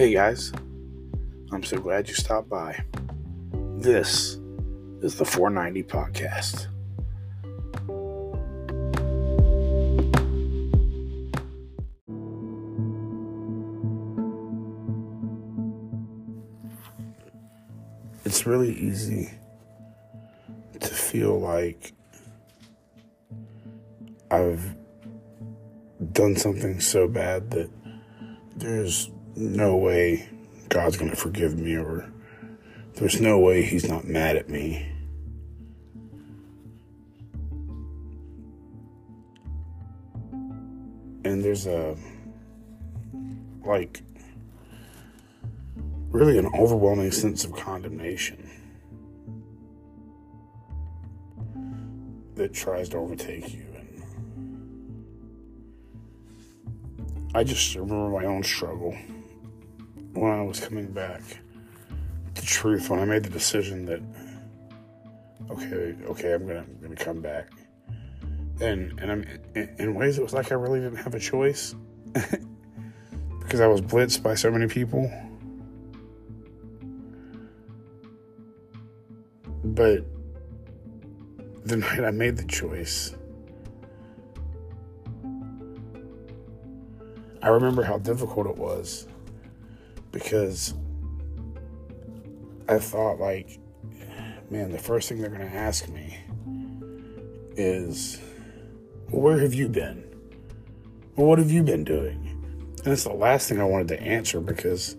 Hey guys, I'm so glad you stopped by. This is the 490 Podcast. It's really easy to feel like I've done something so bad that there's no way God's going to forgive me or there's no way he's not mad at me. And there's a like really an overwhelming sense of condemnation that tries to overtake you and I just remember my own struggle when I was coming back the truth when I made the decision that okay, okay, I'm gonna I'm gonna come back, and and I'm in, in ways it was like I really didn't have a choice. Because I was blitzed by so many people. But the night I made the choice, I remember how difficult it was because I thought like, man, the first thing they're gonna ask me is, where have you been? What have you been doing? And it's the last thing I wanted to answer because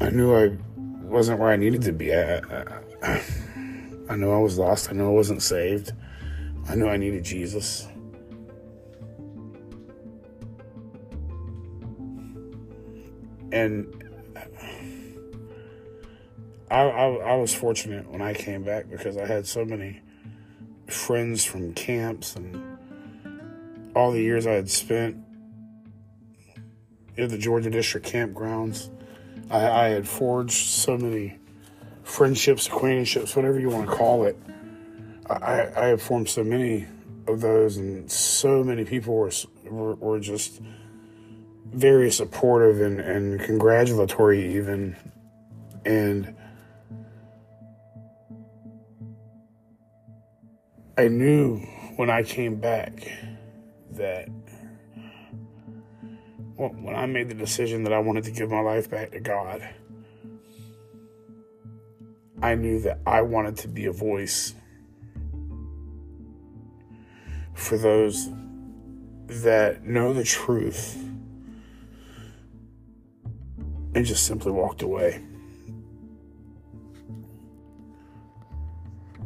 I knew I wasn't where I needed to be. I knew I was lost. I knew I wasn't saved. I knew I needed Jesus. And I, I, I was fortunate when I came back because I had so many friends from camps and all the years I had spent in the Georgia District campgrounds. I, I had forged so many friendships, acquaintanceships, whatever you want to call it. I, I formed so many of those, and so many people were, were, were just very supportive and, and congratulatory, even. And I knew when I came back that when I made the decision that I wanted to give my life back to God, I knew that I wanted to be a voice for those that know the truth and just simply walked away.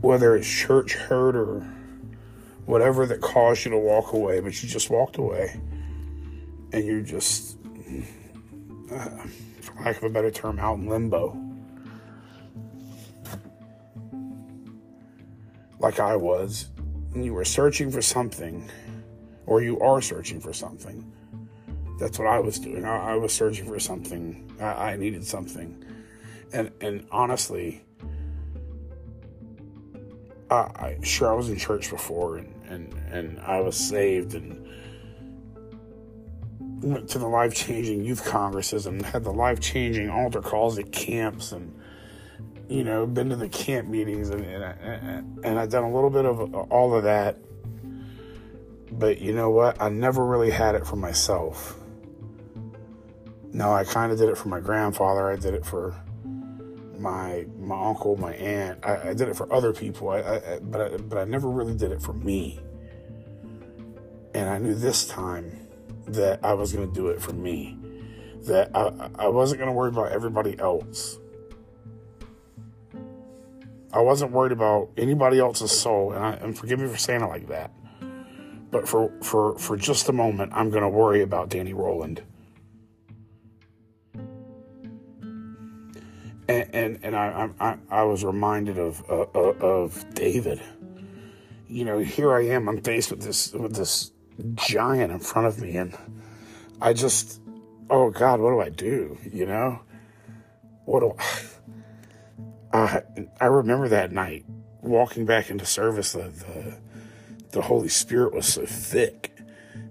whether it's church hurt or whatever that caused you to walk away, but you just walked away and you're just, uh, for lack of a better term, out in limbo. Like I was, and you were searching for something, or you are searching for something. That's what I was doing. I, I was searching for something. I, I needed something. And, and honestly, I, sure I was in church before and, and, and I was saved and went to the life changing youth congresses and had the life changing altar calls at camps and you know been to the camp meetings and and, I, and I've done a little bit of all of that but you know what I never really had it for myself no I kind of did it for my grandfather I did it for my my uncle, my aunt. I, I did it for other people, I, I, but I, but I never really did it for me. And I knew this time that I was going to do it for me. That I, I wasn't going to worry about everybody else. I wasn't worried about anybody else's soul, and, I, and forgive me for saying it like that. But for for for just a moment, I'm going to worry about Danny Rowland and and, I, I I was reminded of uh, of David. You know, here I am. I'm faced with this with this giant in front of me, and I just, oh God, what do I do? You know, what do I? Uh, I remember that night walking back into service. The, the the Holy Spirit was so thick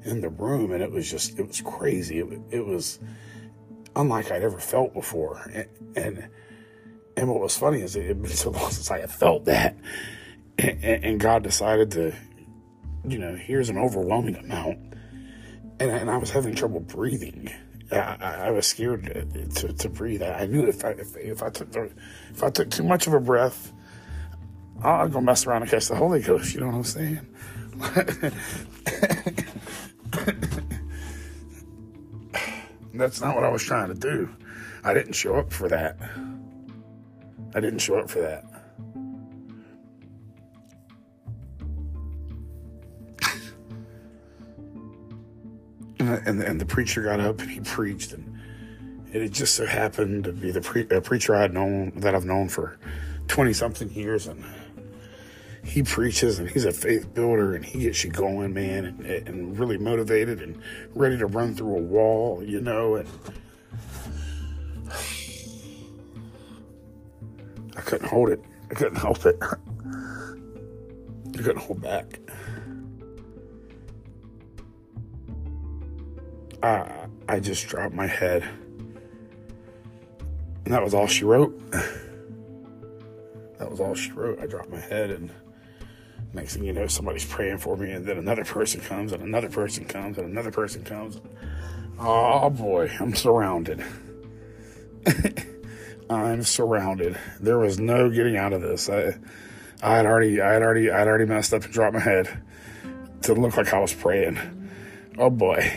in the room, and it was just it was crazy. It, it was unlike I'd ever felt before. And, and, and what was funny is it had been so long since I had felt that. And, and God decided to, you know, here's an overwhelming amount. And, and I was having trouble breathing. I, I was scared to, to, breathe. I knew if I, if, if I took the, if I took too much of a breath, I'll go mess around and catch the Holy Ghost. You know what I'm saying? That's not what I was trying to do. I didn't show up for that. I didn't show up for that. and, and the preacher got up and he preached, and it just so happened to be the pre- preacher I had known that I've known for twenty something years, and he preaches and he's a faith builder and he gets you going, man, and, and really motivated and ready to run through a wall, you know, and couldn't hold it. I couldn't help it. I couldn't hold back. I, I just dropped my head. And that was all she wrote. That was all she wrote. I dropped my head, and next thing you know, somebody's praying for me, and then another person comes, and another person comes, and another person comes. Oh boy, I'm surrounded. I'm surrounded. There was no getting out of this. I, I had already, I had already, I had already messed up and dropped my head to look like I was praying. Oh boy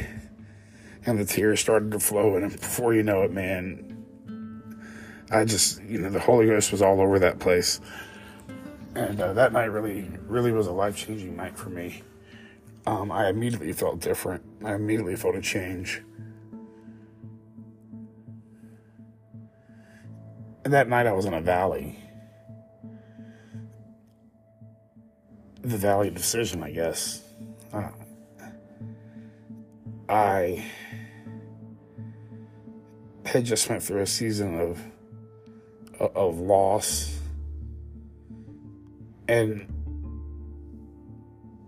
and the tears started to flow. And before you know it, man, I just, you know, the Holy Ghost was all over that place. And uh, that night really, really was a life changing night for me. Um, I immediately felt different. I immediately felt a change. That night I was in a valley. The valley of decision, I guess. Uh, I had just went through a season of of loss, and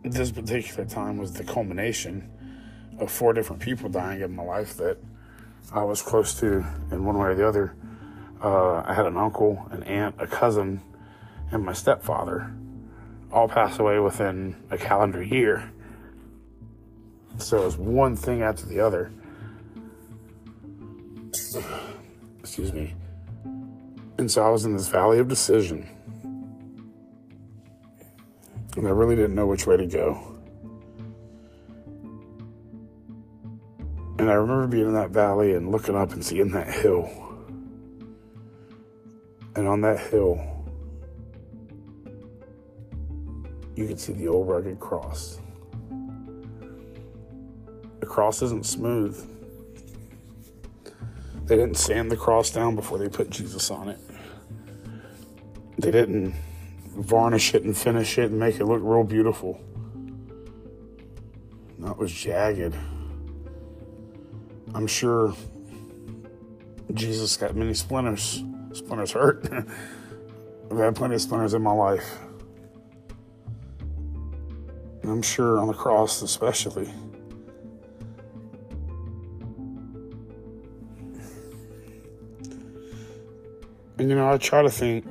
this particular time was the culmination of four different people dying in my life that I was close to in one way or the other. Uh, I had an uncle, an aunt, a cousin, and my stepfather all pass away within a calendar year. So it was one thing after the other. Excuse me. And so I was in this valley of decision. And I really didn't know which way to go. And I remember being in that valley and looking up and seeing that hill. And on that hill, you can see the old rugged cross. The cross isn't smooth. They didn't sand the cross down before they put Jesus on it. They didn't varnish it and finish it and make it look real beautiful. That was jagged. I'm sure Jesus got many splinters. Splinters hurt. I've had plenty of splinters in my life. I'm sure on the cross, especially. And you know, I try to think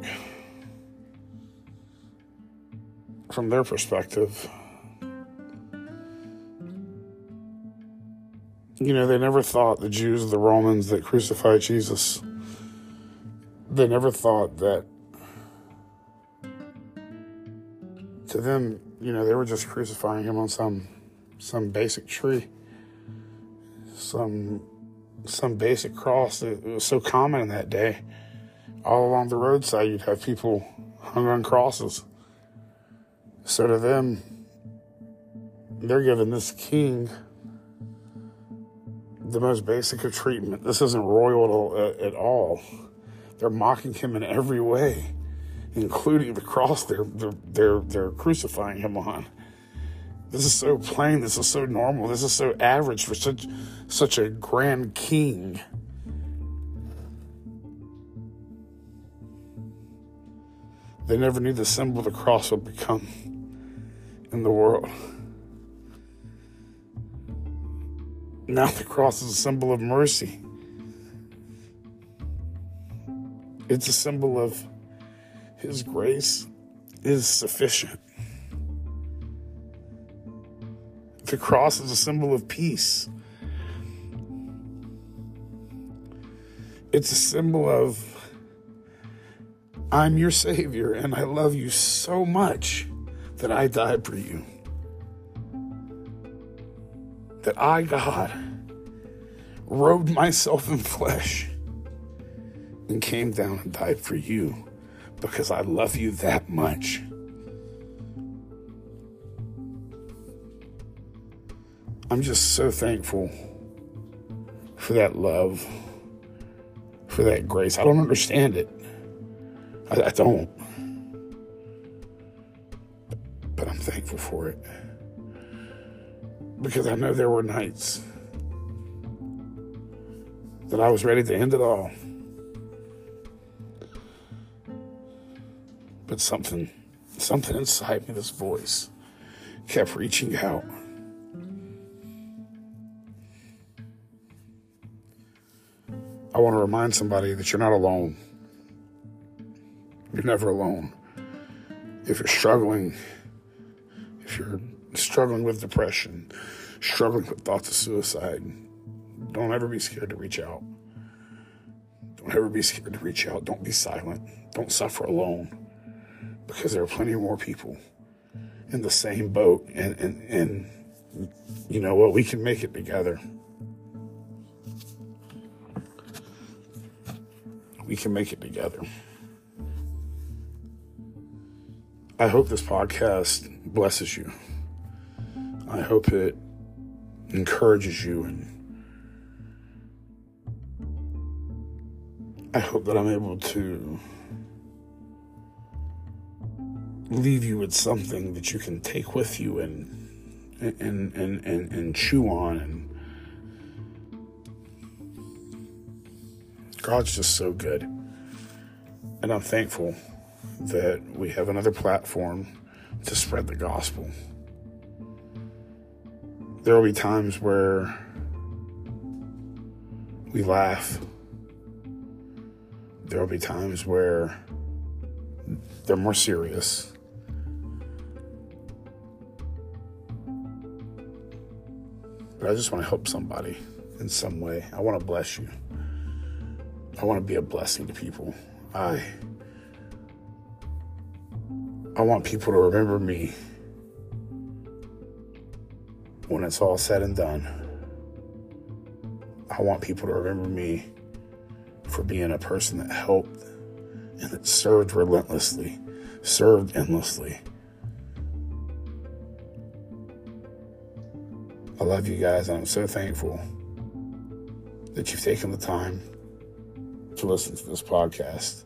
from their perspective. You know, they never thought the Jews, or the Romans that crucified Jesus, they never thought that to them, you know, they were just crucifying him on some some basic tree, some some basic cross. It was so common in that day all along the roadside, you'd have people hung on crosses. So to them, they're giving this king the most basic of treatment. This isn't royal at all. They're mocking him in every way, including the cross they're, they're, they're, they're crucifying him on. This is so plain. This is so normal. This is so average for such such a grand king. They never knew the symbol the cross would become in the world. Now the cross is a symbol of mercy. It's a symbol of His grace is sufficient. The cross is a symbol of peace. It's a symbol of I'm your Savior and I love you so much that I died for you. That I, God, robed myself in flesh and came down and died for you because I love you that much. I'm just so thankful for that love, for that grace. I don't understand it. I, I don't. But I'm thankful for it. Because I know there were nights that I was ready to end it all. But something, something inside me, this voice, kept reaching out. I want to remind somebody that you're not alone. You're never alone. If you're struggling, if you're struggling with depression, struggling with thoughts of suicide, don't ever be scared to reach out. Don't ever be scared to reach out. Don't be silent. Don't suffer alone because there are plenty more people in the same boat and, and, and you know what, we can make it together. We can make it together. I hope this podcast blesses you. I hope it encourages you and I hope that I'm able to leave you with something that you can take with you and and and and, and chew on and God's just so good. And I'm thankful that we have another platform to spread the gospel. There will be times where we laugh. There will be times where they're more serious. But I just want to help somebody in some way. I want to bless you. I want to be a blessing to people. I I want people to remember me when it's all said and done. I want people to remember me for being a person that helped and that served relentlessly, served endlessly. I love you guys, and I'm so thankful that you've taken the time to listen to this podcast.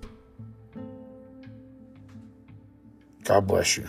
God bless you.